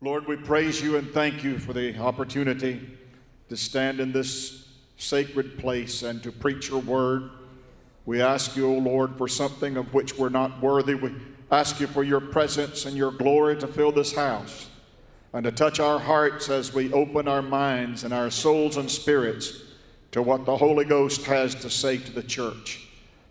Lord, we praise you and thank you for the opportunity to stand in this sacred place and to preach your word. We ask you, O Lord, for something of which we're not worthy. We ask you for your presence and your glory to fill this house and to touch our hearts as we open our minds and our souls and spirits to what the Holy Ghost has to say to the church.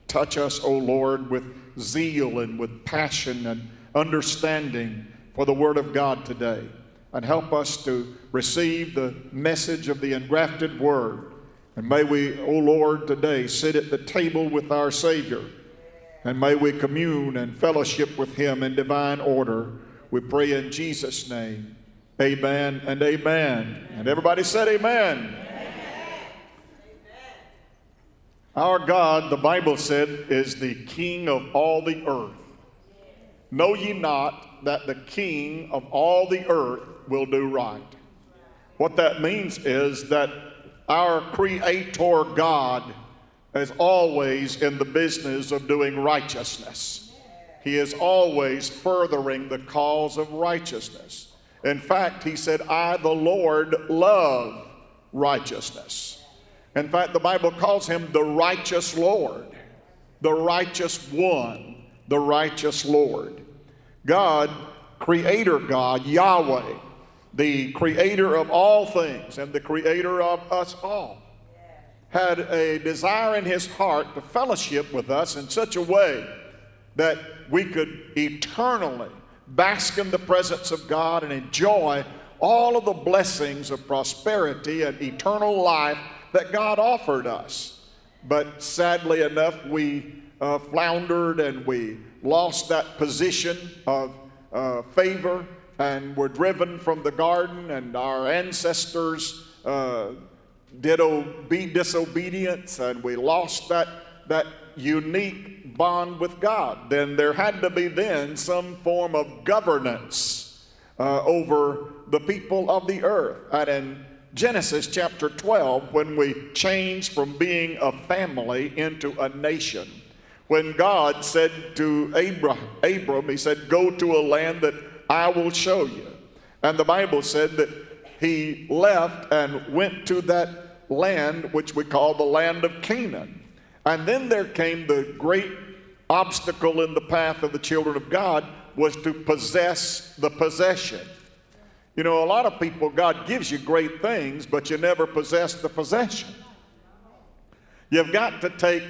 Touch us, O Lord, with zeal and with passion and understanding for the Word of God today. And help us to receive the message of the engrafted Word. And may we, O Lord, today sit at the table with our Savior. And may we commune and fellowship with Him in divine order. We pray in Jesus' name. Amen and amen. And everybody said, Amen. Our God, the Bible said, is the King of all the earth. Know ye not that the King of all the earth will do right? What that means is that our Creator God is always in the business of doing righteousness. He is always furthering the cause of righteousness. In fact, He said, I, the Lord, love righteousness. In fact, the Bible calls him the righteous Lord, the righteous one, the righteous Lord. God, Creator God, Yahweh, the Creator of all things and the Creator of us all, had a desire in his heart to fellowship with us in such a way that we could eternally bask in the presence of God and enjoy all of the blessings of prosperity and eternal life that God offered us. But sadly enough, we uh, floundered and we lost that position of uh, favor and were driven from the garden, and our ancestors uh, did be disobedience, and we lost that, that unique bond with God. Then there had to be then some form of governance uh, over the people of the earth. And in Genesis chapter 12 when we change from being a family into a nation. When God said to Abram, He said, Go to a land that I will show you. And the Bible said that he left and went to that land, which we call the land of Canaan. And then there came the great obstacle in the path of the children of God was to possess the possession. You know, a lot of people, God gives you great things, but you never possess the possession. You've got to take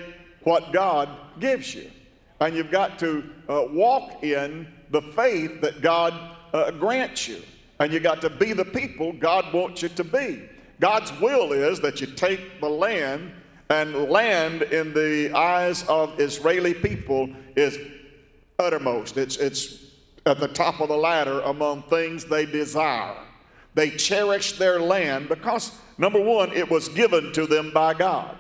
what God gives you, and you've got to uh, walk in the faith that God uh, grants you, and you got to be the people God wants you to be. God's will is that you take the land, and land in the eyes of Israeli people is uttermost. It's, it's at the top of the ladder among things they desire. They cherish their land because, number one, it was given to them by God.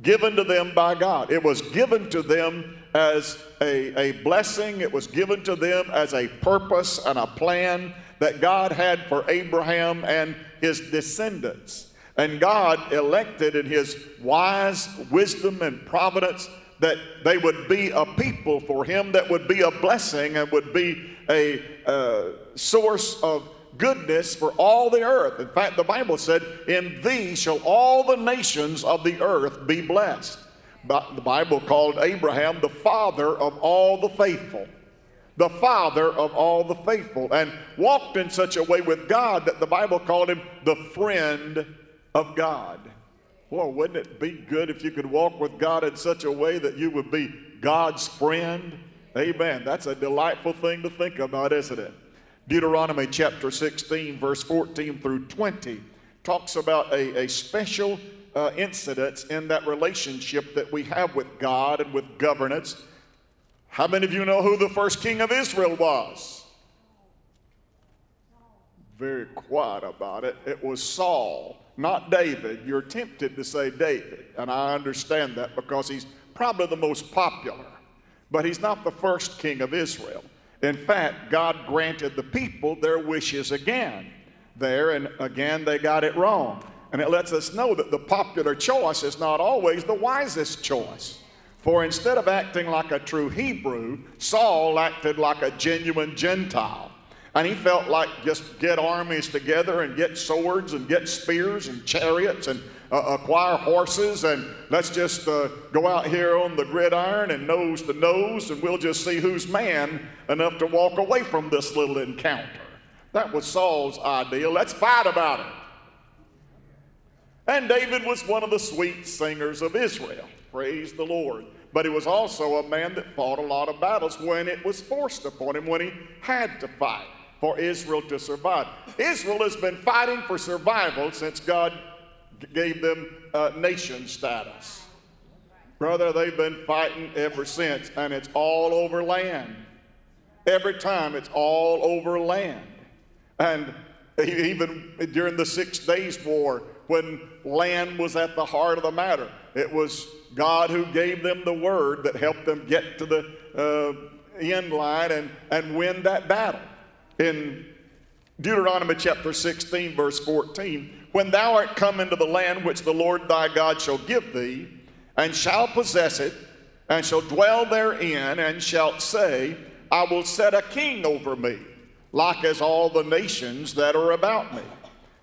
Given to them by God. It was given to them as a, a blessing, it was given to them as a purpose and a plan that God had for Abraham and his descendants. And God elected in his wise wisdom and providence that they would be a people for him that would be a blessing and would be a uh, source of goodness for all the earth. In fact, the Bible said, In thee shall all the nations of the earth be blessed. But the Bible called Abraham the father of all the faithful. The father of all the faithful, and walked in such a way with God that the Bible called him the friend of God. Well, wouldn't it be good if you could walk with God in such a way that you would be God's friend? Amen. That's a delightful thing to think about, isn't it? Deuteronomy chapter 16, verse 14 through 20, talks about a, a special uh, incident in that relationship that we have with God and with governance. How many of you know who the first king of Israel was? Very quiet about it. It was Saul not David. You're tempted to say David, and I understand that because he's probably the most popular, but he's not the first king of Israel. In fact, God granted the people their wishes again there, and again they got it wrong. And it lets us know that the popular choice is not always the wisest choice. For instead of acting like a true Hebrew, Saul acted like a genuine Gentile. And he felt like just get armies together and get swords and get spears and chariots and uh, acquire horses and let's just uh, go out here on the gridiron and nose to nose and we'll just see who's man enough to walk away from this little encounter. That was Saul's idea. Let's fight about it. And David was one of the sweet singers of Israel. Praise the Lord. But he was also a man that fought a lot of battles when it was forced upon him, when he had to fight for Israel to survive. Israel has been fighting for survival since God gave them uh, nation status. Brother, they've been fighting ever since, and it's all over land. Every time it's all over land. And even during the Six Days War, when land was at the heart of the matter, it was God who gave them the word that helped them get to the uh, end line and, and win that battle. In Deuteronomy chapter 16, verse 14, when thou art come into the land which the Lord thy God shall give thee, and shall possess it, and shall dwell therein, and shalt say, I will set a king over me, like as all the nations that are about me.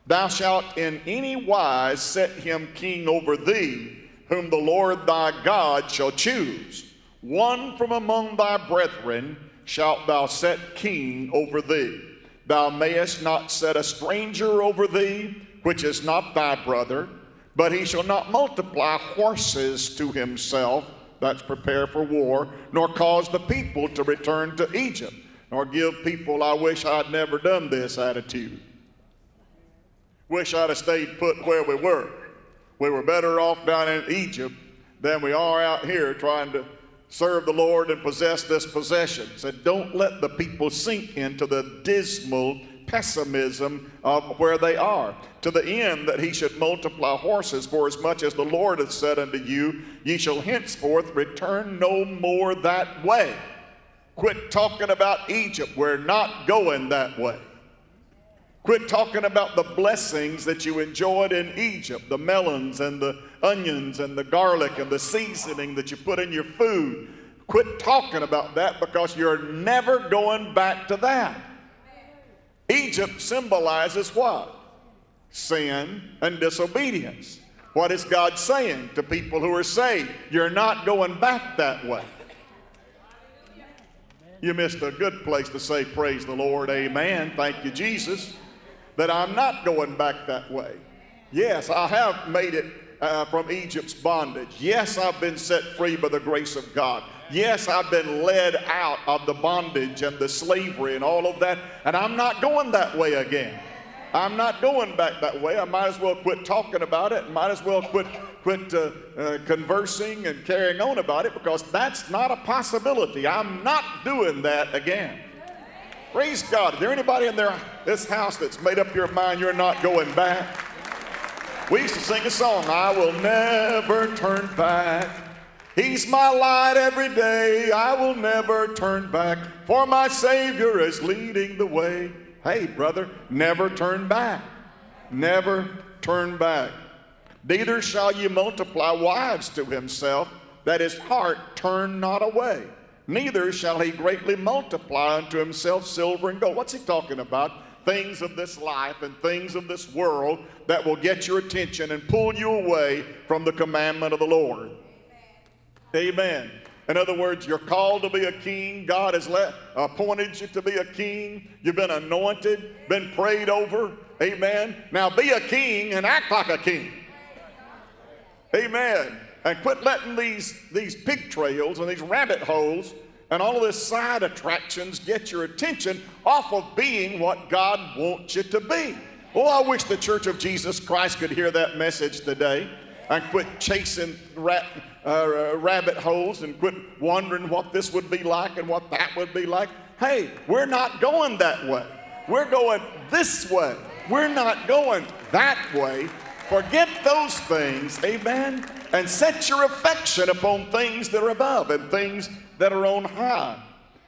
Thou shalt in any wise set him king over thee, whom the Lord thy God shall choose. One from among thy brethren shalt thou set king over thee. Thou mayest not set a stranger over thee, which is not thy brother, but he shall not multiply horses to himself, that's prepare for war, nor cause the people to return to Egypt, nor give people, I wish I'd never done this attitude. Wish I'd have stayed put where we were. We were better off down in Egypt than we are out here trying to serve the Lord and possess this possession. Said, don't let the people sink into the dismal pessimism of where they are, to the end that he should multiply horses, for as much as the Lord hath said unto you, ye shall henceforth return no more that way. Quit talking about Egypt. We're not going that way. Quit talking about the blessings that you enjoyed in Egypt the melons and the onions and the garlic and the seasoning that you put in your food. Quit talking about that because you're never going back to that. Egypt symbolizes what? Sin and disobedience. What is God saying to people who are saved? You're not going back that way. You missed a good place to say, Praise the Lord, Amen. Thank you, Jesus, that I'm not going back that way. Yes, I have made it uh, from Egypt's bondage. Yes, I've been set free by the grace of God. Yes, I've been led out of the bondage and the slavery and all of that, and I'm not going that way again. I'm not going back that way. I might as well quit talking about it. Might as well quit quit uh, uh, conversing and carrying on about it because that's not a possibility. I'm not doing that again. Praise God. Is there anybody in there, this house that's made up your mind you're not going back? We used to sing a song, I will never turn back. He's my light every day. I will never turn back, for my Savior is leading the way. Hey, brother, never turn back. Never turn back. Neither shall you multiply wives to himself, that his heart turn not away. Neither shall he greatly multiply unto himself silver and gold. What's he talking about? things of this life and things of this world that will get your attention and pull you away from the commandment of the Lord. Amen. In other words, you're called to be a king. God has let, appointed you to be a king. You've been anointed, been prayed over. Amen. Now be a king and act like a king. Amen. And quit letting these, these pig trails and these rabbit holes and all of this side attractions get your attention off of being what God wants you to be. Oh, I wish the Church of Jesus Christ could hear that message today and quit chasing rat, uh, rabbit holes and quit wondering what this would be like and what that would be like. Hey, we're not going that way. We're going this way. We're not going that way. Forget those things, amen, and set your affection upon things that are above and things that are on high.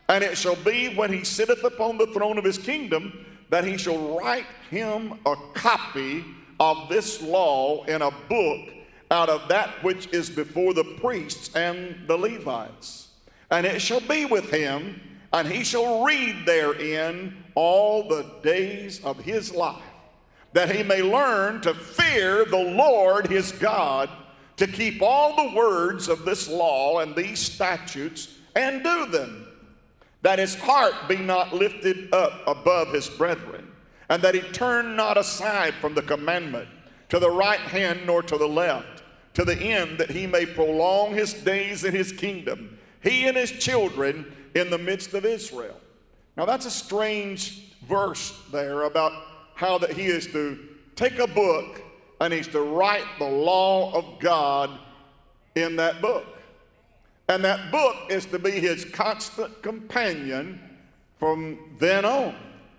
And it shall be when he sitteth upon the throne of his kingdom that he shall write him a copy of this law in a book out of that which is before the priests and the Levites. And it shall be with him and he shall read therein all the days of his life, that he may learn to fear the Lord his God, to keep all the words of this law and these statutes, and do them, that his heart be not lifted up above his brethren, and that he turn not aside from the commandment to the right hand nor to the left, to the end that he may prolong his days in his kingdom, he and his children in the midst of Israel. Now that's a strange verse there about how that he is to take a book and he's to write the law of God in that book. And that book is to be his constant companion from then on.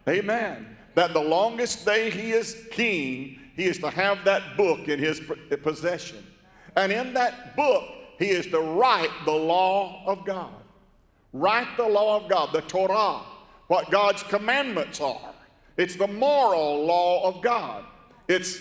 Amen. That the longest day he is king, he is to have that book in his possession. And in that book, he is to write the law of God. Write the law of God, the Torah, what God's commandments are. It's the moral law of God. It's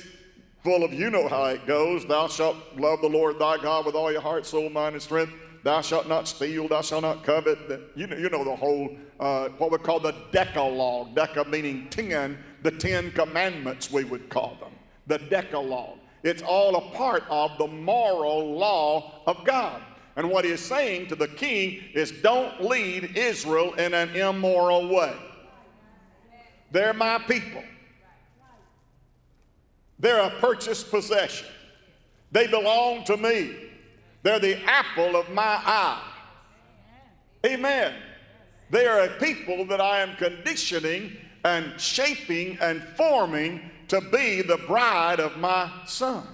full of, you know how it goes. Thou shalt love the Lord thy God with all your heart, soul, mind, and strength. Thou shalt not steal. Thou shalt not covet. You know, you know the whole, uh, what we call the Decalogue. Deca meaning ten, the Ten Commandments, we would call them. The Decalogue. It's all a part of the moral law of God. And what he is saying to the king is don't lead Israel in an immoral way. They're my people. They're a purchased possession. They belong to me. They're the apple of my eye. Amen. They are a people that I am conditioning and shaping and forming to be the bride of my son.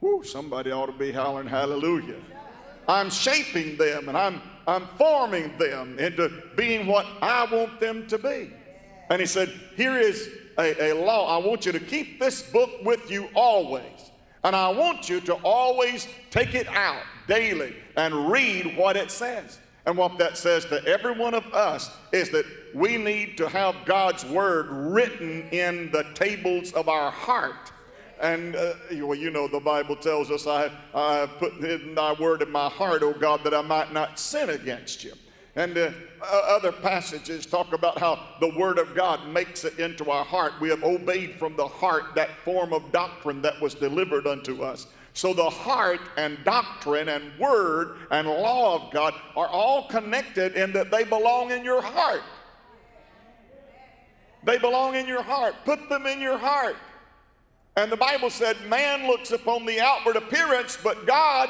Whew, somebody ought to be hollering hallelujah. I'm shaping them and I'm, I'm forming them into being what I want them to be. And he said, Here is a, a law. I want you to keep this book with you always. And I want you to always take it out daily and read what it says. And what that says to every one of us is that we need to have God's word written in the tables of our heart. And uh, well, you know, the Bible tells us, I, I have put thy word in my heart, O God, that I might not sin against you. And uh, other passages talk about how the Word of God makes it into our heart. We have obeyed from the heart that form of doctrine that was delivered unto us. So the heart and doctrine and word and law of God are all connected in that they belong in your heart. They belong in your heart. Put them in your heart. And the Bible said, man looks upon the outward appearance, but God.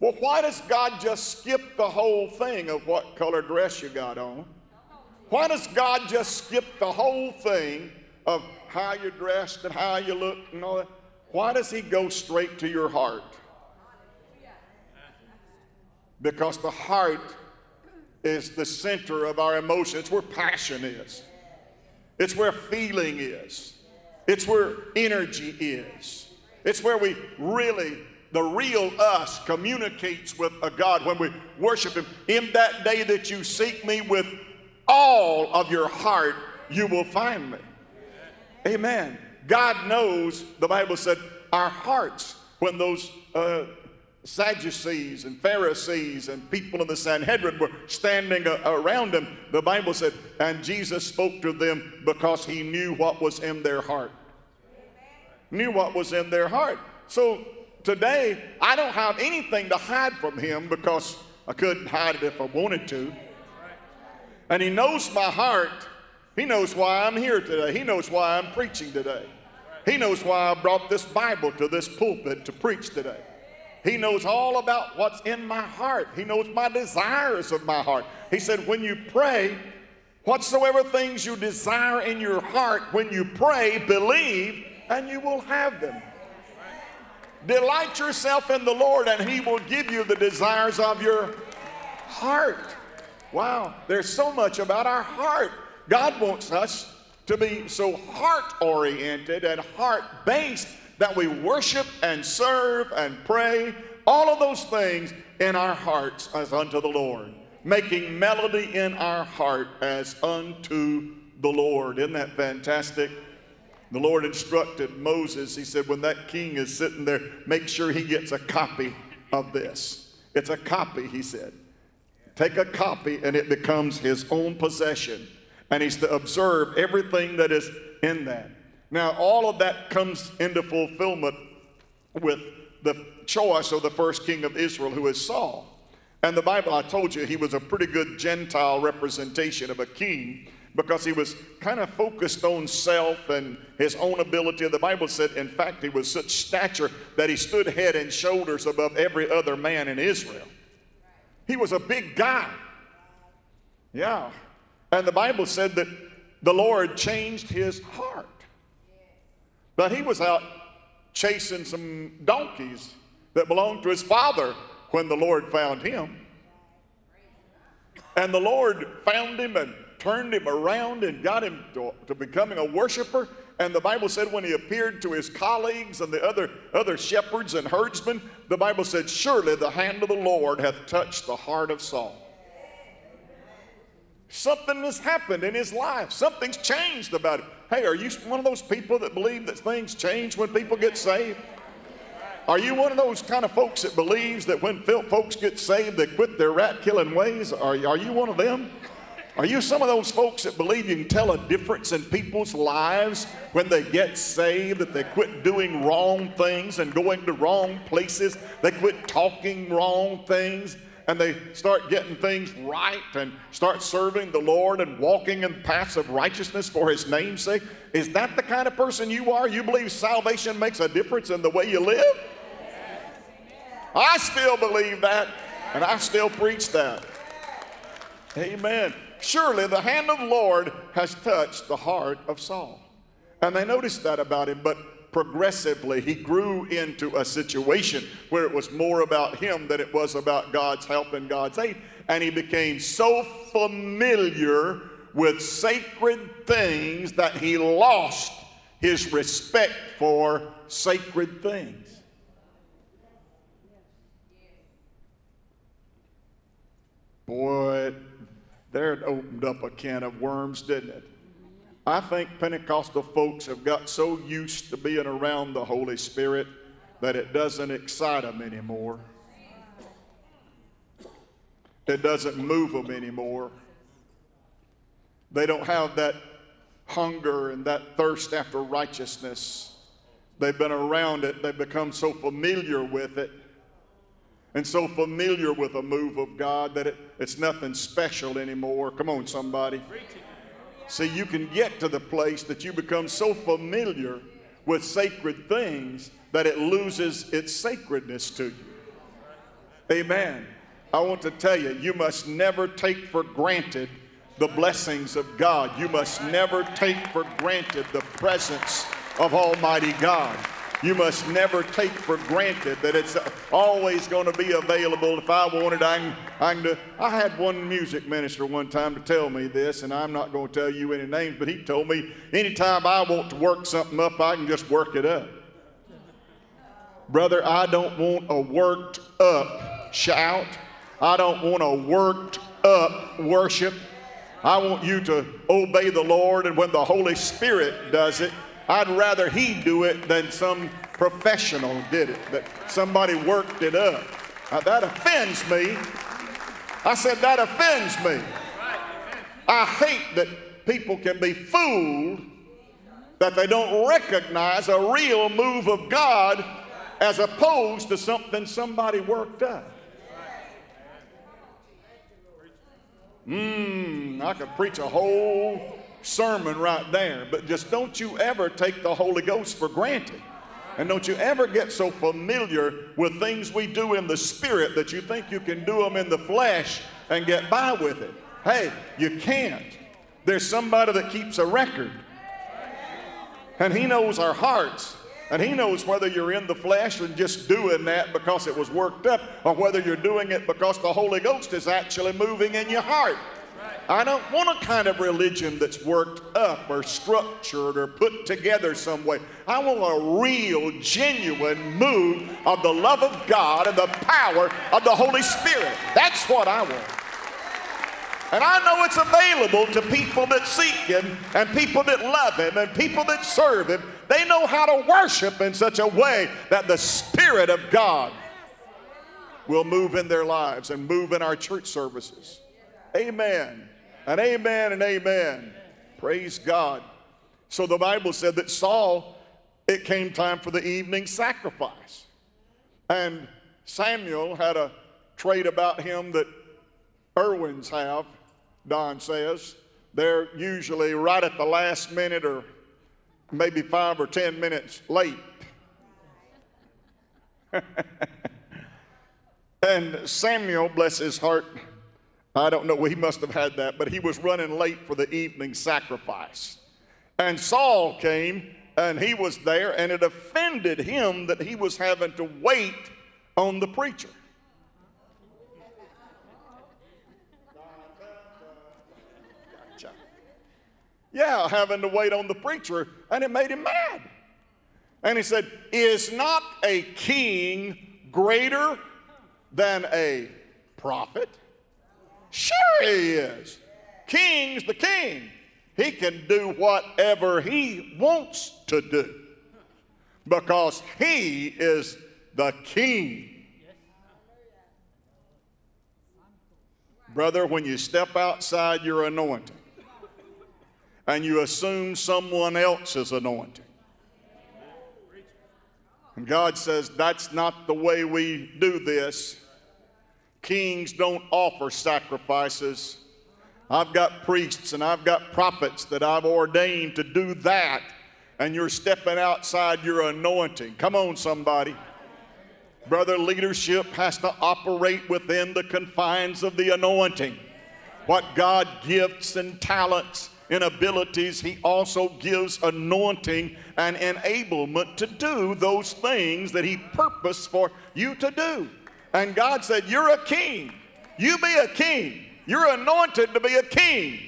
Well, why does God just skip the whole thing of what color dress you got on? Why does God just skip the whole thing of how you're dressed and how you look and all that. Why does he go straight to your heart? Because the heart is the center of our emotions. It's where passion is. It's where feeling is. It's where energy is. It's where we really, the real us communicates with a God when we worship Him. In that day that you seek me with all of your heart, you will find me. Amen. God knows, the Bible said, our hearts when those uh, Sadducees and Pharisees and people in the Sanhedrin were standing uh, around him. The Bible said, and Jesus spoke to them because he knew what was in their heart. Knew what was in their heart. So today, I don't have anything to hide from him because I couldn't hide it if I wanted to. And he knows my heart he knows why I'm here today. He knows why I'm preaching today. He knows why I brought this Bible to this pulpit to preach today. He knows all about what's in my heart. He knows my desires of my heart. He said, when you pray, whatsoever things you desire in your heart, when you pray, believe, and you will have them. Delight yourself in the Lord, and He will give you the desires of your heart. Wow, there's so much about our heart. God wants us to be so heart oriented and heart based that we worship and serve and pray, all of those things in our hearts as unto the Lord, making melody in our heart as unto the Lord. Isn't that fantastic? The Lord instructed Moses, he said, when that king is sitting there, make sure he gets a copy of this. It's a copy, he said. take a copy, and it becomes his own possession. And he's to observe everything that is in that. Now, all of that comes into fulfillment with the choice of the first king of Israel, who is Saul. And the Bible, I told you, he was a pretty good Gentile representation of a king because he was kind of focused on self and his own ability. The Bible said, in fact, he was such stature that he stood head and shoulders above every other man in Israel. He was a big guy. Yeah. And the Bible said that the Lord changed his heart. But he was out chasing some donkeys that belonged to his father when the Lord found him. And the Lord found him and turned him around and got him to, to, becoming a worshiper. And the Bible said when he appeared to his colleagues and the other, other shepherds and herdsmen, the Bible said, Surely the hand of the Lord hath touched the heart of Saul. Something has happened in his life. Something's changed about it. Hey, are you one of those people that believe that things change when people get saved? Are you one of those kind of folks that believes that when folks get saved, they quit their rat killing ways? Are, are you one of them? Are you some of those folks that believe you can tell a difference in people's lives when they get saved, that they quit doing wrong things and going to wrong places? They quit talking wrong things and they start getting things right and start serving the Lord and walking in paths of righteousness for His name's sake? Is that the kind of person you are? You believe salvation makes a difference in the way you live? I still believe that, and I still preach that. Amen. Surely the hand of the Lord has touched the heart of Saul. And they noticed that about him, but progressively he grew into a situation where it was more about him than it was about God's help and God's aid. And he became so familiar with sacred things that he lost his respect for sacred things. Boy, there it opened up a can of worms, didn't it? I think Pentecostal folks have got so used to being around the Holy Spirit that it doesn't excite them anymore. It doesn't move them anymore. They don't have that hunger and that thirst after righteousness. They've been around it, they've become so familiar with it and so familiar with a move of God that it, it's nothing special anymore. Come on, somebody. See, you can get to the place that you become so familiar with sacred things that it loses its sacredness to you. Amen. I want to tell you, you must never take for granted the blessings of God. You must never take for granted the presence of Almighty God you must never take for granted that it's always going to be available. If I wanted, I can, I can do. I had one music minister one time to tell me this, and I'm not going to tell you any names, but he told me anytime I want to work something up, I can just work it up. Brother, I don't want a worked up shout. I don't want a worked up worship. I want you to obey the Lord, and when the Holy Spirit does it, I'd rather he do it than some professional did it, that somebody worked it up. Now, that offends me. I said, that offends me. I hate that people can be fooled that they don't recognize a real move of God as opposed to something somebody worked up. Mmm, I could preach a whole sermon right there. But just don't you ever take the Holy Ghost for granted. And don't you ever get so familiar with things we do in the spirit that you think you can do them in the flesh and get by with it. Hey, you can't. There's somebody that keeps a record. And he knows our hearts. And he knows whether you're in the flesh and just doing that because it was worked up or whether you're doing it because the Holy Ghost is actually moving in your heart. I don't want a kind of religion that's worked up or structured or put together some way. I want a real, genuine move of the love of God and the power of the Holy Spirit. That's what I want. And I know it's available to people that seek Him and people that love Him and people that serve Him. They know how to worship in such a way that the Spirit of God will move in their lives and move in our church services. Amen. And amen and amen. Praise God. So the Bible said that Saul, it came time for the evening sacrifice. And Samuel had a trait about him that Irwins have, Don says. They're usually right at the last minute or maybe five or ten minutes late. and Samuel, bless his heart, I don't know, he must have had that, but he was running late for the evening sacrifice. And Saul came and he was there, and it offended him that he was having to wait on the preacher. Yeah, having to wait on the preacher, and it made him mad. And he said, Is not a king greater than a prophet? Sure, he is. King's the king. He can do whatever he wants to do because he is the king. Brother, when you step outside your anointing and you assume someone else's anointing, and God says that's not the way we do this. Kings don't offer sacrifices. I've got priests and I've got prophets that I've ordained to do that, and you're stepping outside your anointing. Come on, somebody. Brother, leadership has to operate within the confines of the anointing. What God gifts and talents and abilities, He also gives anointing and enablement to do those things that He purposed for you to do. And God said, You're a king. You be a king. You're anointed to be a king.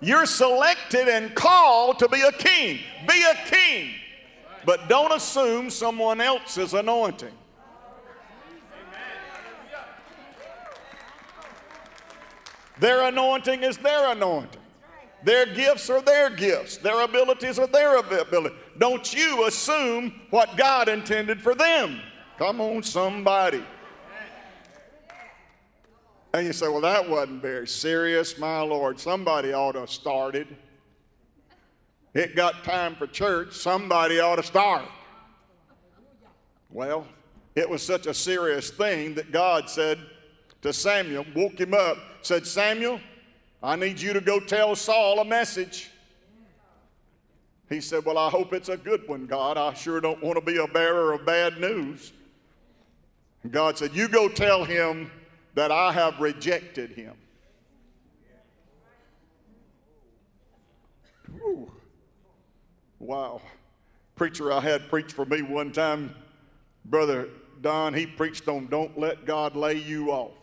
You're selected and called to be a king. Be a king. But don't assume someone else's anointing. Their anointing is their anointing. Their gifts are their gifts. Their abilities are their abilities. Don't you assume what God intended for them. Come on, somebody. And you say, well, that wasn't very serious, my Lord. Somebody ought to have started. It got time for church. Somebody ought to start. Well, it was such a serious thing that God said to Samuel, woke him up, said, Samuel, I need you to go tell Saul a message. He said, Well, I hope it's a good one, God. I sure don't want to be a bearer of bad news. And God said, You go tell him that I have rejected him. Whew. Wow. Preacher I had preached for me one time, Brother Don, he preached on don't let God lay you off.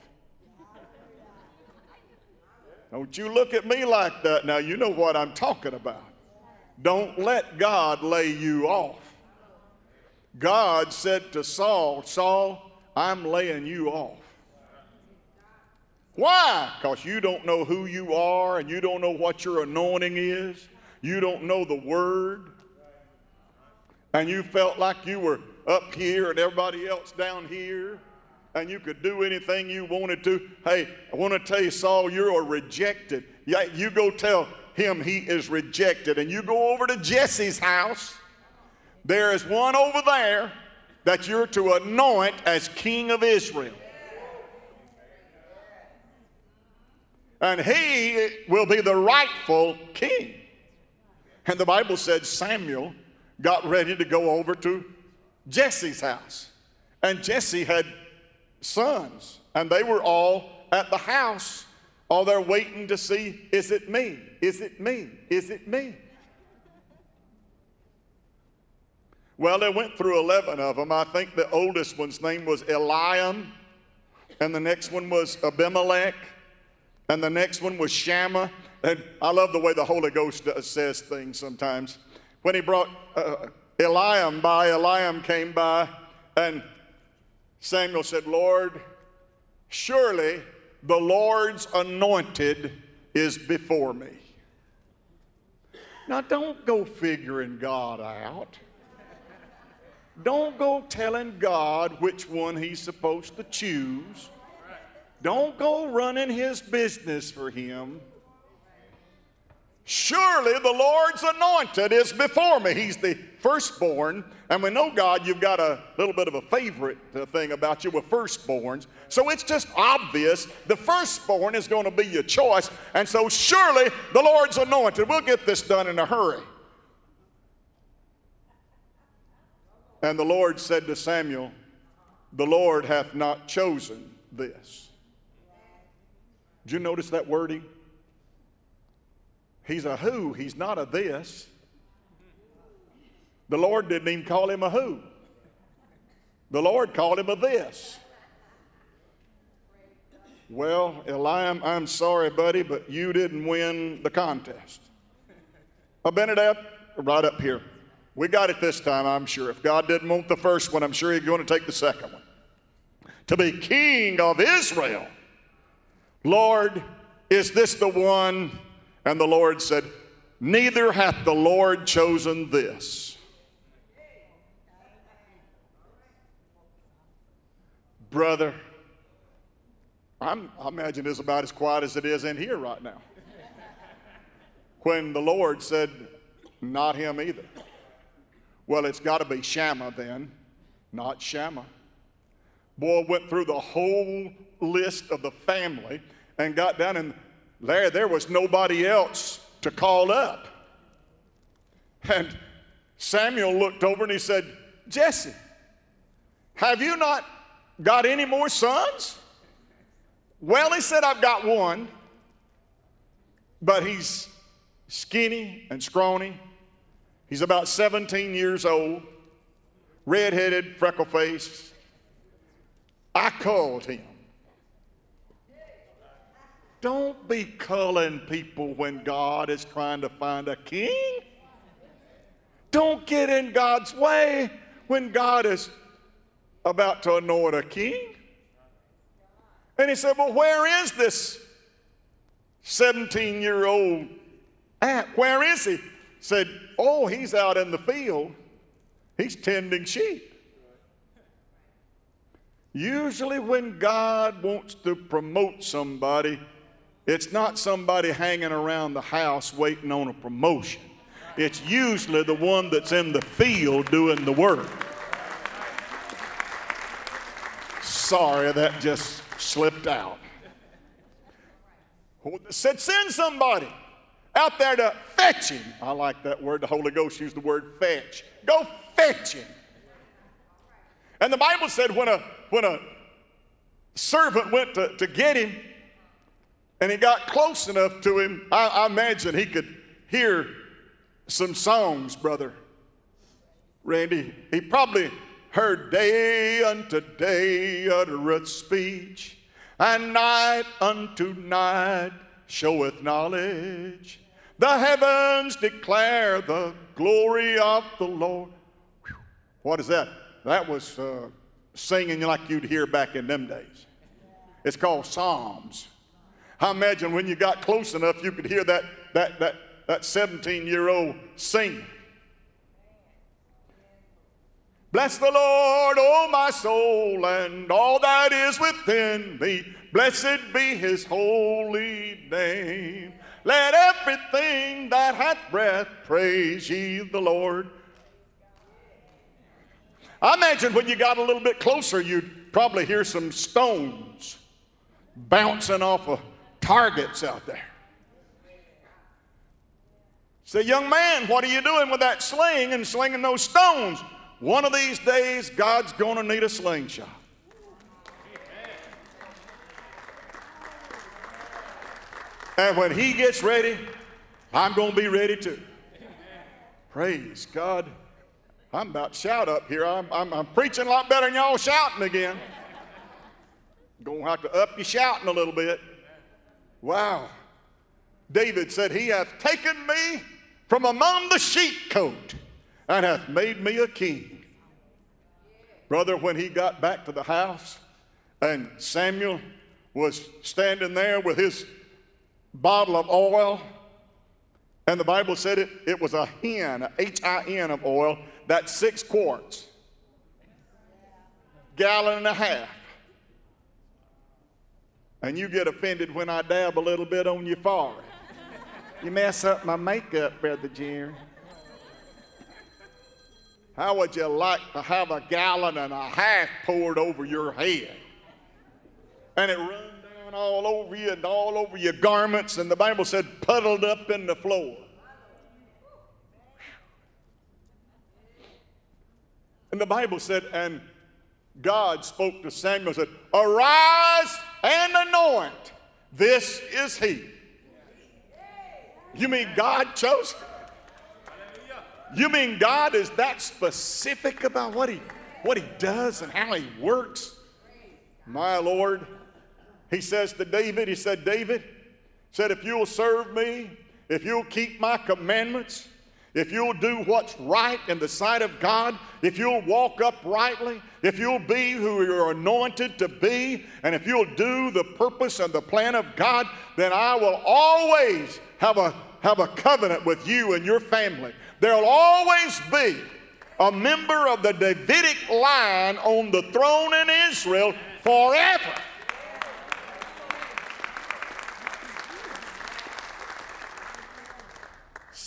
Don't you look at me like that. Now, you know what I'm talking about. Don't let God lay you off. God said to Saul, Saul, I'm laying you off. Why? Because you don't know who you are and you don't know what your anointing is. You don't know the word. And you felt like you were up here and everybody else down here and you could do anything you wanted to. Hey, I want to tell you, Saul, you're rejected. Yeah, you go tell him he is rejected. And you go over to Jesse's house. There is one over there that you're to anoint as king of Israel. and he will be the rightful king. And the Bible said Samuel got ready to go over to Jesse's house. And Jesse had sons, and they were all at the house, all there waiting to see is it me? Is it me? Is it me? Well, they went through 11 of them. I think the oldest one's name was Eliam, and the next one was Abimelech, and the next one was Shammah. And I love the way the Holy Ghost says things sometimes. When he brought uh, Eliam by, Eliam came by, and Samuel said, Lord, surely the Lord's anointed is before me. Now, don't go figuring God out. Don't go telling God which one He's supposed to choose. Don't go running His business for Him. Surely the Lord's anointed is before me. He's the firstborn. And we know, God, you've got a little bit of a favorite uh, thing about you with firstborns. So it's just obvious the firstborn is going to be your choice. And so surely the Lord's anointed. We'll get this done in a hurry. And the Lord said to Samuel, The Lord hath not chosen this. Did you notice that wording? He's a who, he's not a this. The Lord didn't even call him a who. The Lord called him a this. Well, Eliam, I'm sorry, buddy, but you didn't win the contest. Abinadab, right up here. We got it this time, I'm sure. If God didn't want the first one, I'm sure He's going to take the second one. To be king of Israel. Lord, is this the one and the Lord said, Neither hath the Lord chosen this. Brother, I'm, I imagine it's about as quiet as it is in here right now. When the Lord said, Not him either. Well, it's got to be Shammah then, not Shammah. Boy went through the whole list of the family and got down and there, there was nobody else to call up. And Samuel looked over and he said, Jesse, have you not got any more sons? Well, he said, I've got one, but he's skinny and scrawny. He's about 17 years old, red-headed, freckle-faced. I called him. Don't be culling people when God is trying to find a king. Don't get in God's way when God is about to anoint a king. And he said, Well, where is this 17 year old at? Where is he? Said, Oh, he's out in the field. He's tending sheep. Usually, when God wants to promote somebody, it's not somebody hanging around the house waiting on a promotion. It's usually the one that's in the field doing the work. Sorry, that just slipped out. Said, send somebody out there to fetch him. I like that word. The Holy Ghost used the word fetch. Go fetch him. And the Bible said when a, when a servant went to, to get him, and he got close enough to him, I, I imagine he could hear some songs, brother. Randy, he probably heard day unto day uttereth speech, and night unto night showeth knowledge. The heavens declare the glory of the Lord. Whew. What is that? That was uh, singing like you'd hear back in them days. It's called Psalms. I imagine when you got close enough, you could hear that, that, that, that 17 year old sing. Bless the Lord, O oh my soul, and all that is within me. Blessed be his holy name. Let everything that hath breath praise ye the Lord. I imagine when you got a little bit closer, you'd probably hear some stones bouncing off of targets out there. Say, young man, what are you doing with that sling and slinging those stones? One of these days, God's going to need a slingshot. And when he gets ready, I'm going to be ready too. Praise God. I'm about to shout up here. I'm, I'm, I'm preaching a lot better than y'all shouting again. Going to have to up your shouting a little bit. Wow. David said, He hath taken me from among the sheepcote and hath made me a king. Brother, when he got back to the house and Samuel was standing there with his bottle of oil, and the Bible said it, it was a hin, H I N of oil, that's six quarts. gallon and a half. And you get offended when I dab a little bit on your forehead. You mess up my makeup, Brother Jerry. How would you like to have a gallon and a half poured over your head? And it run all over you and all over your garments, and the Bible said puddled up in the floor. And the Bible said, and God spoke to Samuel said, Arise and anoint. This is he. You mean God chose? You mean God is that specific about what he, what he does and how he works? My Lord, he says to David, he said, David, said, if you'll serve me, if you'll keep my commandments, if you'll do what's right in the sight of God, if you'll walk uprightly, if you'll be who you're anointed to be, and if you'll do the purpose and the plan of God, then I will always have a, have a covenant with you and your family. There'll always be a member of the Davidic line on the throne in Israel forever.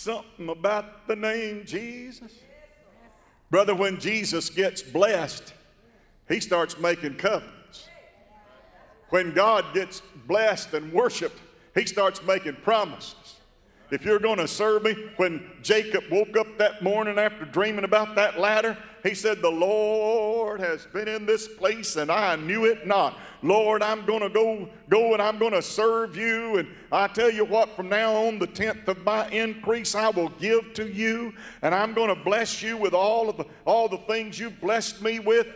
Something about the name Jesus. Brother, when Jesus gets blessed, he starts making covenants. When God gets blessed and worshiped, he starts making promises. If you're going to serve me, when Jacob woke up that morning after dreaming about that ladder, he said, The Lord has been in this place and I knew it not. Lord, I'm going to go, go and I'm going to serve you. And I tell you what, from now on, the tenth of my increase I will give to you. And I'm going to bless you with all of the, all the things you've blessed me with.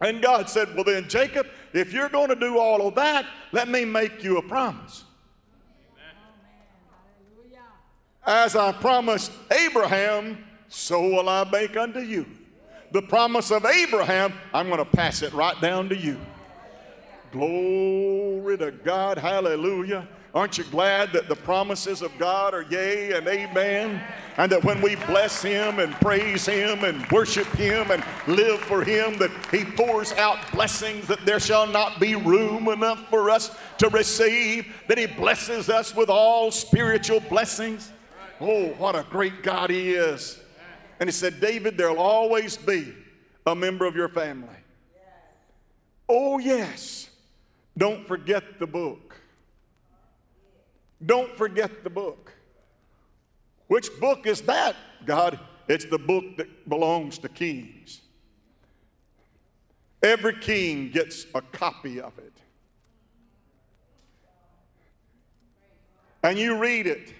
And God said, Well, then, Jacob, if you're going to do all of that, let me make you a promise. As I promised Abraham, so will I make unto you. The promise of Abraham, I'm going to pass it right down to you. Glory to God. Hallelujah. Aren't you glad that the promises of God are yea and amen? And that when we bless Him and praise Him and worship Him and live for Him, that He pours out blessings that there shall not be room enough for us to receive, that He blesses us with all spiritual blessings. Oh, what a great God He is. And He said, David, there'll always be a member of your family. Oh, yes. Don't forget the book. Don't forget the book. Which book is that, God? It's the book that belongs to kings. Every king gets a copy of it. And you read it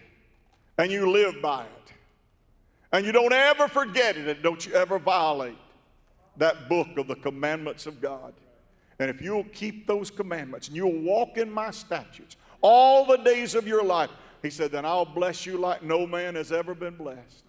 and you live by it. And you don't ever forget it and don't you ever violate that book of the commandments of God. And if you'll keep those commandments and you'll walk in my statutes all the days of your life, he said, then I'll bless you like no man has ever been blessed.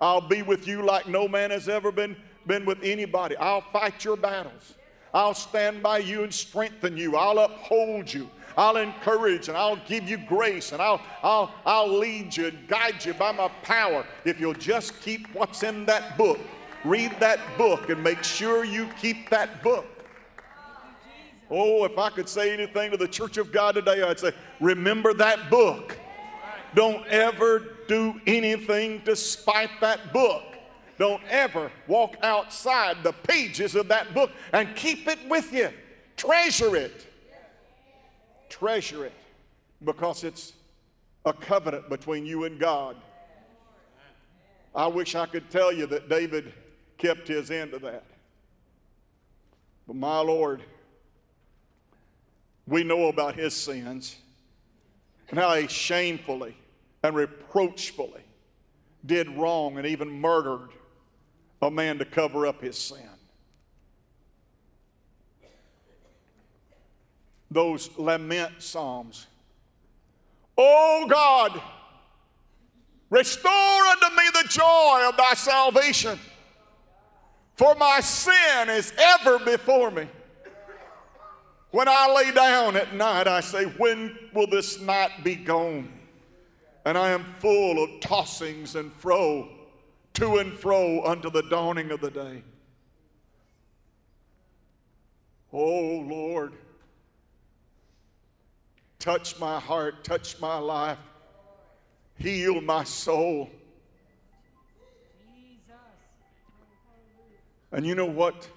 I'll be with you like no man has ever been, been with anybody. I'll fight your battles. I'll stand by you and strengthen you. I'll uphold you. I'll encourage and I'll give you grace and I'll, I'll, I'll lead you and guide you by my power if you'll just keep what's in that book. Read that book and make sure you keep that book. Oh, if I could say anything to the church of God today, I'd say, remember that book. Don't ever do anything to spite that book. Don't ever walk outside the pages of that book and keep it with you. Treasure it. Treasure it because it's a covenant between you and God. I wish I could tell you that David kept his end of that. But my Lord, we know about his sins and how he shamefully and reproachfully did wrong and even murdered a man to cover up his sin. Those lament psalms. Oh God, restore unto me the joy of thy salvation, for my sin is ever before me. When I lay down at night, I say, When will this night be gone? And I am full of tossings and fro, to and fro unto the dawning of the day. Oh, Lord, touch my heart, touch my life, heal my soul. And you know what?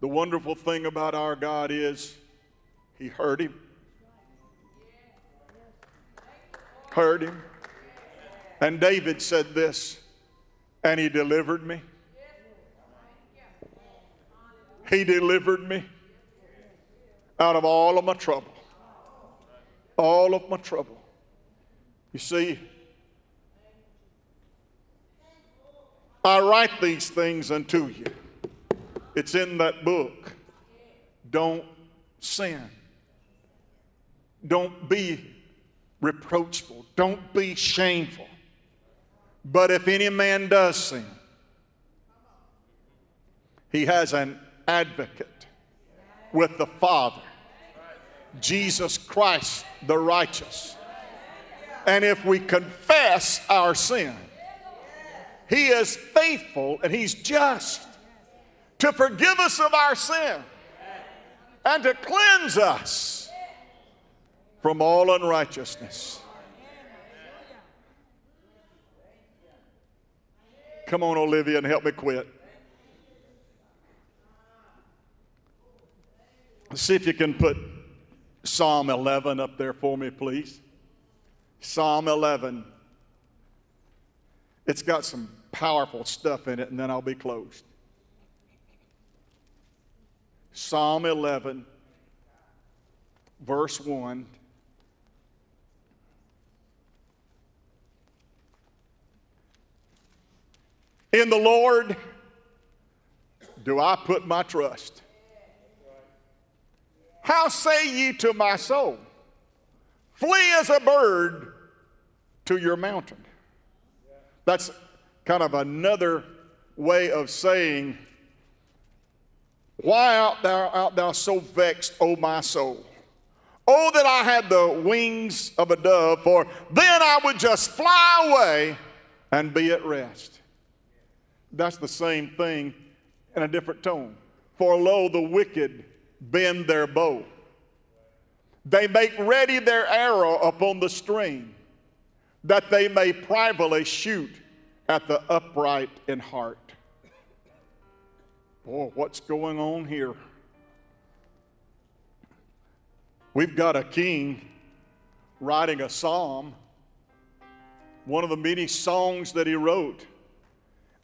The wonderful thing about our God is He heard him. Heard him. And David said this, and He delivered me. He delivered me out of all of my trouble. All of my trouble. You see, I write these things unto you. It's in that book. Don't sin. Don't be reproachful. Don't be shameful. But if any man does sin, he has an advocate with the Father, Jesus Christ the righteous. And if we confess our sin, He is faithful and He's just to forgive us of our sin and to cleanse us from all unrighteousness. Come on, Olivia, and help me quit. See if you can put Psalm 11 up there for me, please. Psalm 11. It's got some powerful stuff in it, and then I'll be closed. Psalm 11, verse 1. In the Lord do I put my trust. How say ye to my soul, Flee as a bird to your mountain? That's kind of another way of saying, Why art thou, art thou so vexed, O my soul? Oh, that I had the wings of a dove, for then I would just fly away and be at rest. That's the same thing in a different tone. For lo, the wicked bend their bow. They make ready their arrow upon the string, that they may privately shoot at the upright in heart. Boy, what's going on here? We've got a king writing a psalm, one of the many songs that he wrote,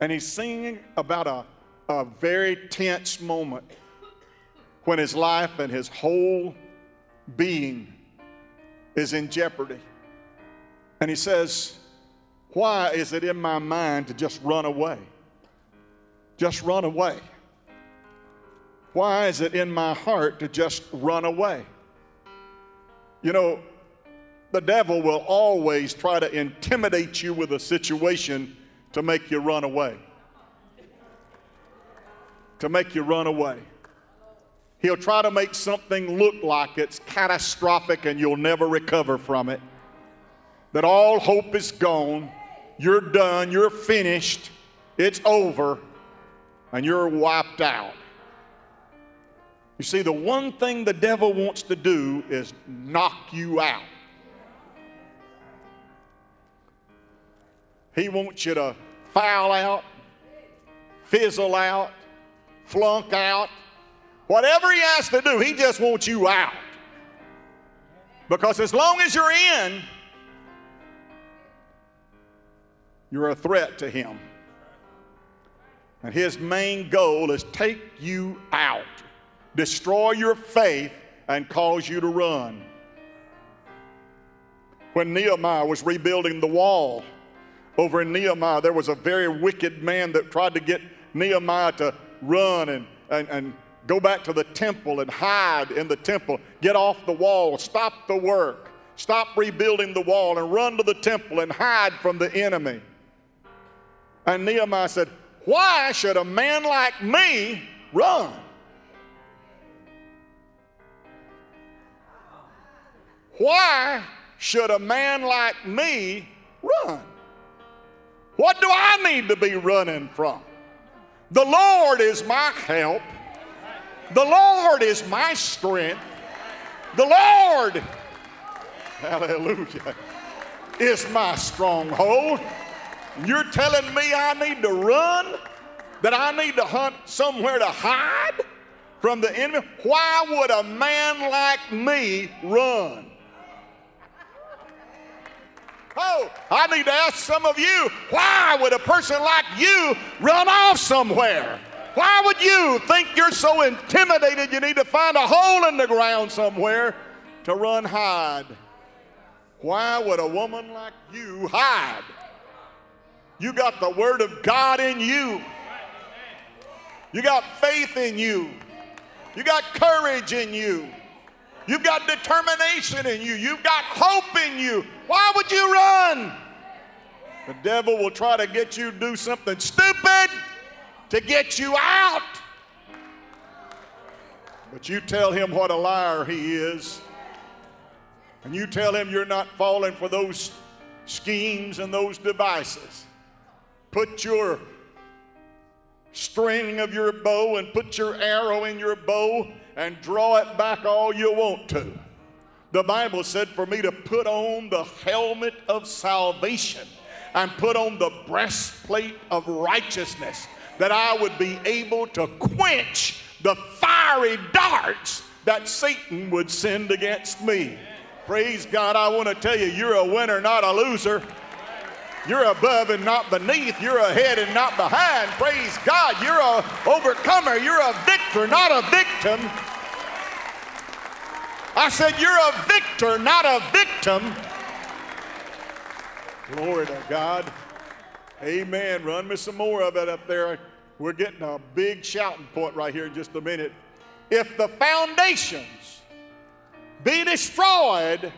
and he's singing about a, a very tense moment when his life and his whole being is in jeopardy. And he says, Why is it in my mind to just run away? Just run away. Why is it in my heart to just run away? You know, the devil will always try to intimidate you with a situation to make you run away. To make you run away. He'll try to make something look like it's catastrophic and you'll never recover from it. That all hope is gone, you're done, you're finished, it's over, and you're wiped out. You see, the one thing the devil wants to do is knock you out. He wants you to foul out, fizzle out, flunk out, Whatever he has to do, he just wants you out. Because as long as you're in, you're a threat to him. And his main goal is take you out, destroy your faith, and cause you to run. When Nehemiah was rebuilding the wall, over in Nehemiah, there was a very wicked man that tried to get Nehemiah to run and, and, and Go back to the temple and hide in the temple. Get off the wall. Stop the work. Stop rebuilding the wall and run to the temple and hide from the enemy. And Nehemiah said, Why should a man like me run? Why should a man like me run? What do I need to be running from? The Lord is my help. The Lord is my strength. The Lord, hallelujah, is my stronghold. You're telling me I need to run? That I need to hunt somewhere to hide from the enemy? Why would a man like me run? Oh, I need to ask some of you, why would a person like you run off somewhere? Why would you think you're so intimidated you need to find a hole in the ground somewhere to run hide? Why would a woman like you hide? You got the Word of God in you. You got faith in you. You got courage in you. You've got determination in you. You've got hope in you. Why would you run? The devil will try to get you to do something stupid to get you out. But you tell him what a liar he is. And you tell him you're not falling for those schemes and those devices. Put your string of your bow and put your arrow in your bow and draw it back all you want to. The Bible said for me to put on the helmet of salvation and put on the breastplate of righteousness that I would be able to quench the fiery darts that Satan would send against me. Praise God, I want to tell you, you're a winner, not a loser. You're above and not beneath. You're ahead and not behind. Praise God. You're a overcomer. You're a victor, not a victim. I said, You're a victor, not a victim. Glory to God. Amen. Run me some more of it up there. We're getting a big shouting point right here in just a minute. If the foundations be destroyed,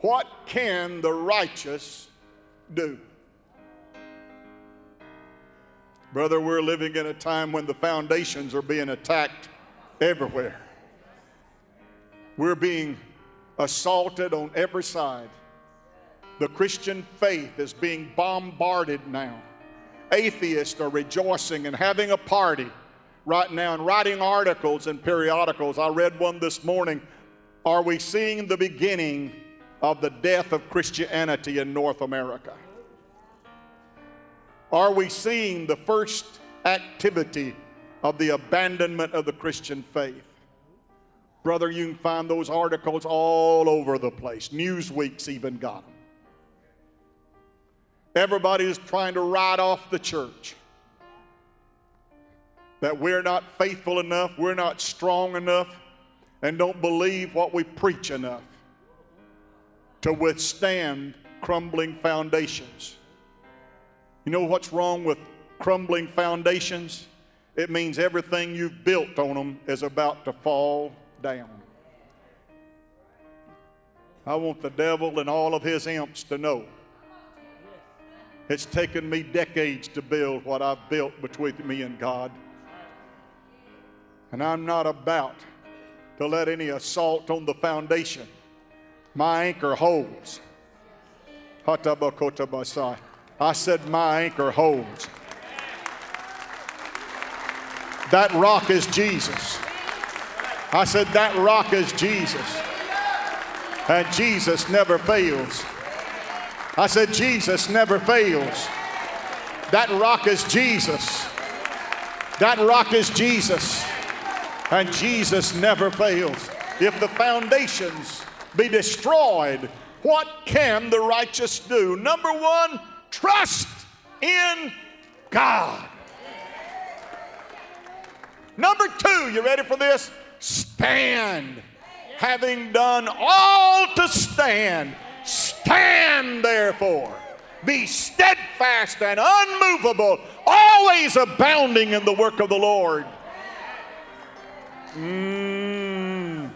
what can the righteous do? Brother, we're living in a time when the foundations are being attacked everywhere. We're being assaulted on every side. The Christian faith is being bombarded now. Atheists are rejoicing and having a party right now and writing articles and periodicals. I read one this morning. Are we seeing the beginning of the death of Christianity in North America? Are we seeing the first activity of the abandonment of the Christian faith? Brother, you can find those articles all over the place. Newsweek's even got them. Everybody is trying to write off the church. That we're not faithful enough, we're not strong enough, and don't believe what we preach enough to withstand crumbling foundations. You know what's wrong with crumbling foundations? It means everything you've built on them is about to fall down. I want the devil and all of his imps to know it's taken me decades to build what I've built between me and God. And I'm not about to let any assault on the foundation. My anchor holds. I said, My anchor holds. That rock is Jesus. I said, That rock is Jesus. And Jesus never fails. I said, Jesus never fails. That rock is Jesus. That rock is Jesus. And Jesus never fails. If the foundations be destroyed, what can the righteous do? Number one, trust in God. Number two, you ready for this? Stand. Having done all to stand Stand therefore, be steadfast and unmovable, always abounding in the work of the Lord. Mm.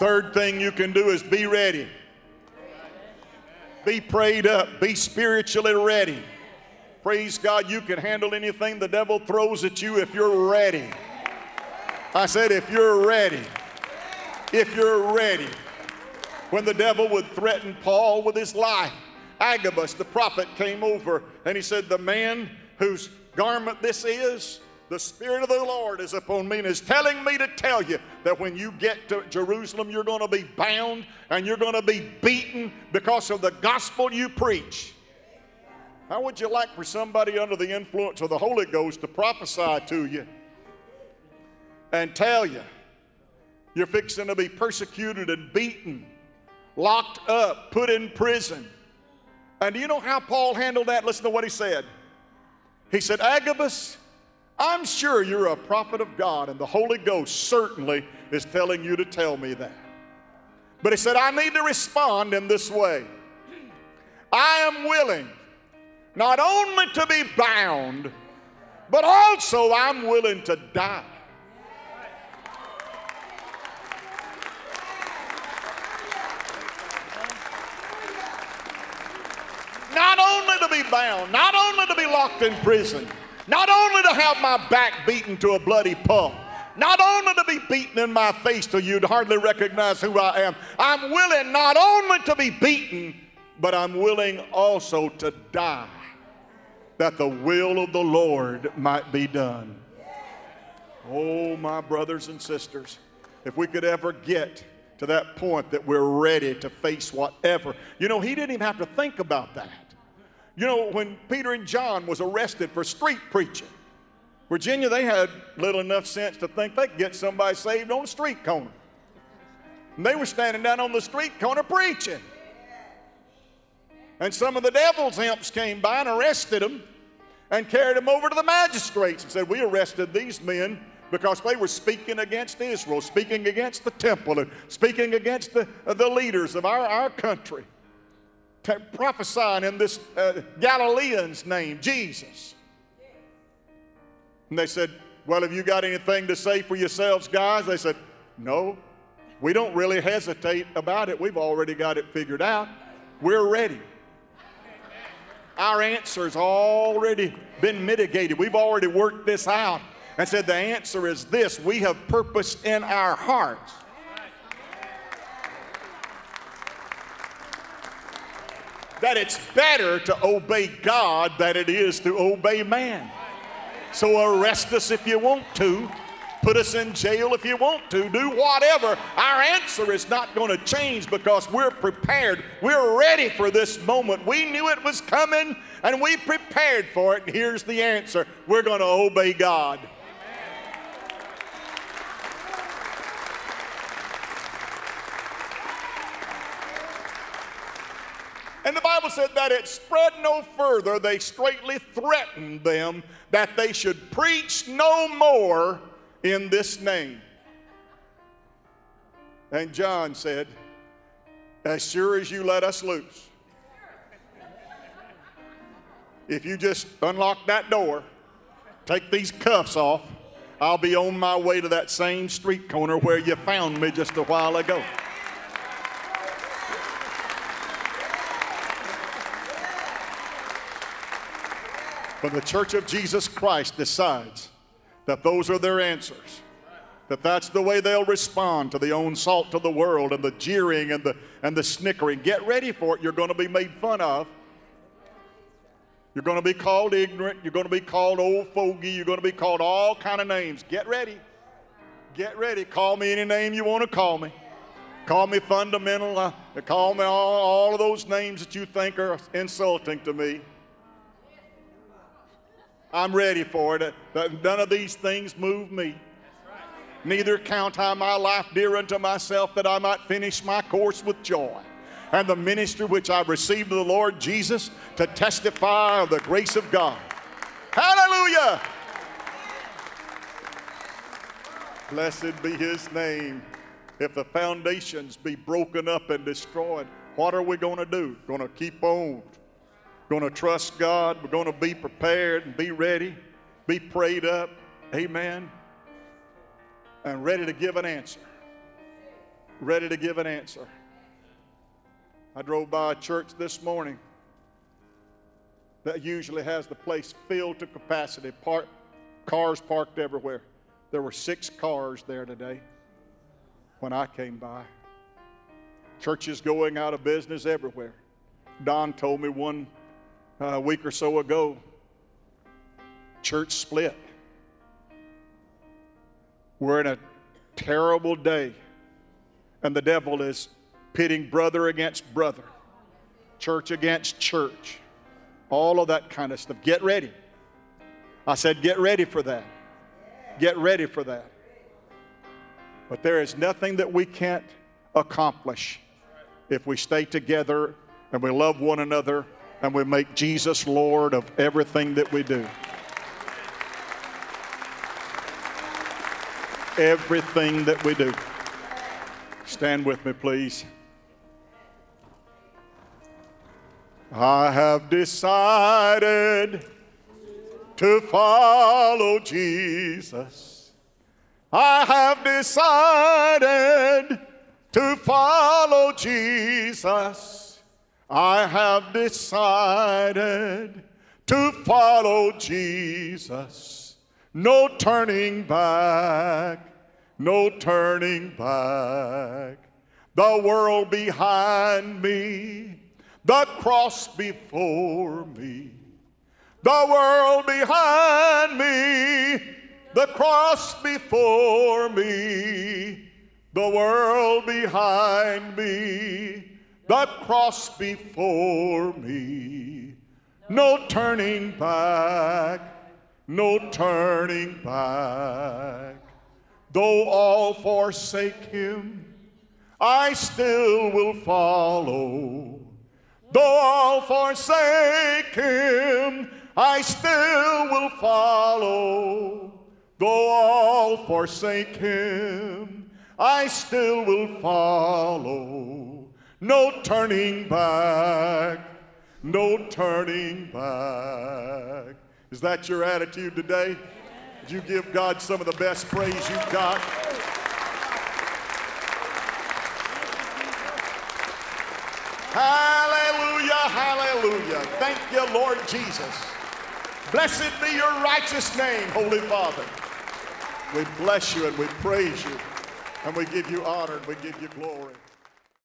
Third thing you can do is be ready. Be prayed up, be spiritually ready. Praise God, you can handle anything the devil throws at you if you're ready. I said, if you're ready. If you're ready when the devil would threaten Paul with his life. Agabus, the prophet, came over and he said, The man whose garment this is, the Spirit of the Lord is upon me and is telling me to tell you that when you get to Jerusalem, you're going to be bound and you're going to be beaten because of the gospel you preach. How would you like for somebody under the influence of the Holy Ghost to prophesy to you and tell you you're fixing to be persecuted and beaten, locked up, put in prison? And do you know how Paul handled that? Listen to what he said. He said, Agabus, I'm sure you're a prophet of God, and the Holy Ghost certainly is telling you to tell me that. But he said, I need to respond in this way. I am willing not only to be bound, but also I'm willing to die. Bound, not only to be locked in prison not only to have my back beaten to a bloody pulp, not only to be beaten in my face till you'd hardly recognize who I am, I'm willing not only to be beaten, but I'm willing also to die that the will of the Lord might be done. Oh, my brothers and sisters, if we could ever get to that point that we're ready to face whatever. You know, he didn't even have to think about that. You know, when Peter and John was arrested for street preaching, Virginia, they had little enough sense to think they could get somebody saved on a street corner. And they were standing down on the street corner preaching. And some of the devil's imps came by and arrested them and carried them over to the magistrates and said, We arrested these men because they were speaking against Israel, speaking against the temple, and speaking against the, the leaders of our, our country prophesying in this uh, Galilean's name, Jesus. And they said, Well, have you got anything to say for yourselves, guys? They said, No, we don't really hesitate about it. We've already got it figured out. We're ready. Our answer's already been mitigated. We've already worked this out and said the answer is this we have purpose in our hearts that it's better to obey God than it is to obey man. So arrest us if you want to. Put us in jail if you want to. Do whatever. Our answer is not going to change because we're prepared. We're ready for this moment. We knew it was coming and we prepared for it. And here's the answer we're going to obey God. And the Bible said that it spread no further. They straightly threatened them that they should preach no more in this name. And John said, As sure as you let us loose, if you just unlock that door, take these cuffs off, I'll be on my way to that same street corner where you found me just a while ago. But the Church of Jesus Christ decides that those are their answers. That that's the way they'll respond to the own salt to the world and the jeering and the, and the snickering. Get ready for it. You're going to be made fun of. You're going to be called ignorant. You're going to be called old fogey. You're going to be called all kind of names. Get ready. Get ready. Call me any name you want to call me. Call me fundamental. Uh, call me all, all of those names that you think are insulting to me. I'm ready for it. None of these things move me. Neither count I my life dear unto myself that I might finish my course with joy. And the ministry which I received of the Lord Jesus to testify of the grace of God. Hallelujah! Blessed be his name. If the foundations be broken up and destroyed, what are we going to do? Going to keep on going to trust God. We're going to be prepared and be ready, be prayed up. Amen. And ready to give an answer. Ready to give an answer. I drove by a church this morning that usually has the place filled to capacity, park, cars parked everywhere. There were six cars there today when I came by. Churches going out of business everywhere. Don told me one a week or so ago, church split. We're in a terrible day, and the devil is pitting brother against brother, church against church, all of that kind of stuff. Get ready. I said, get ready for that. Get ready for that. But there is nothing that we can't accomplish if we stay together and we love one another and we make Jesus Lord of everything that we do. Everything that we do. Stand with me, please. I have decided to follow Jesus. I have decided to follow Jesus. I have decided to follow Jesus. No turning back, no turning back. The world behind me, the cross before me. The world behind me, the cross before me. The world behind me, the cross before me. No turning back, no turning back. Though all forsake him, I still will follow. Though all forsake him, I still will follow. Though all forsake him, I still will follow. No turning back, no turning back. Is that your attitude today? Did you give God some of the best praise you've got? Hallelujah, hallelujah. Thank you, Lord Jesus. Blessed be your righteous name, Holy Father. We bless you and we praise you and we give you honor and we give you glory.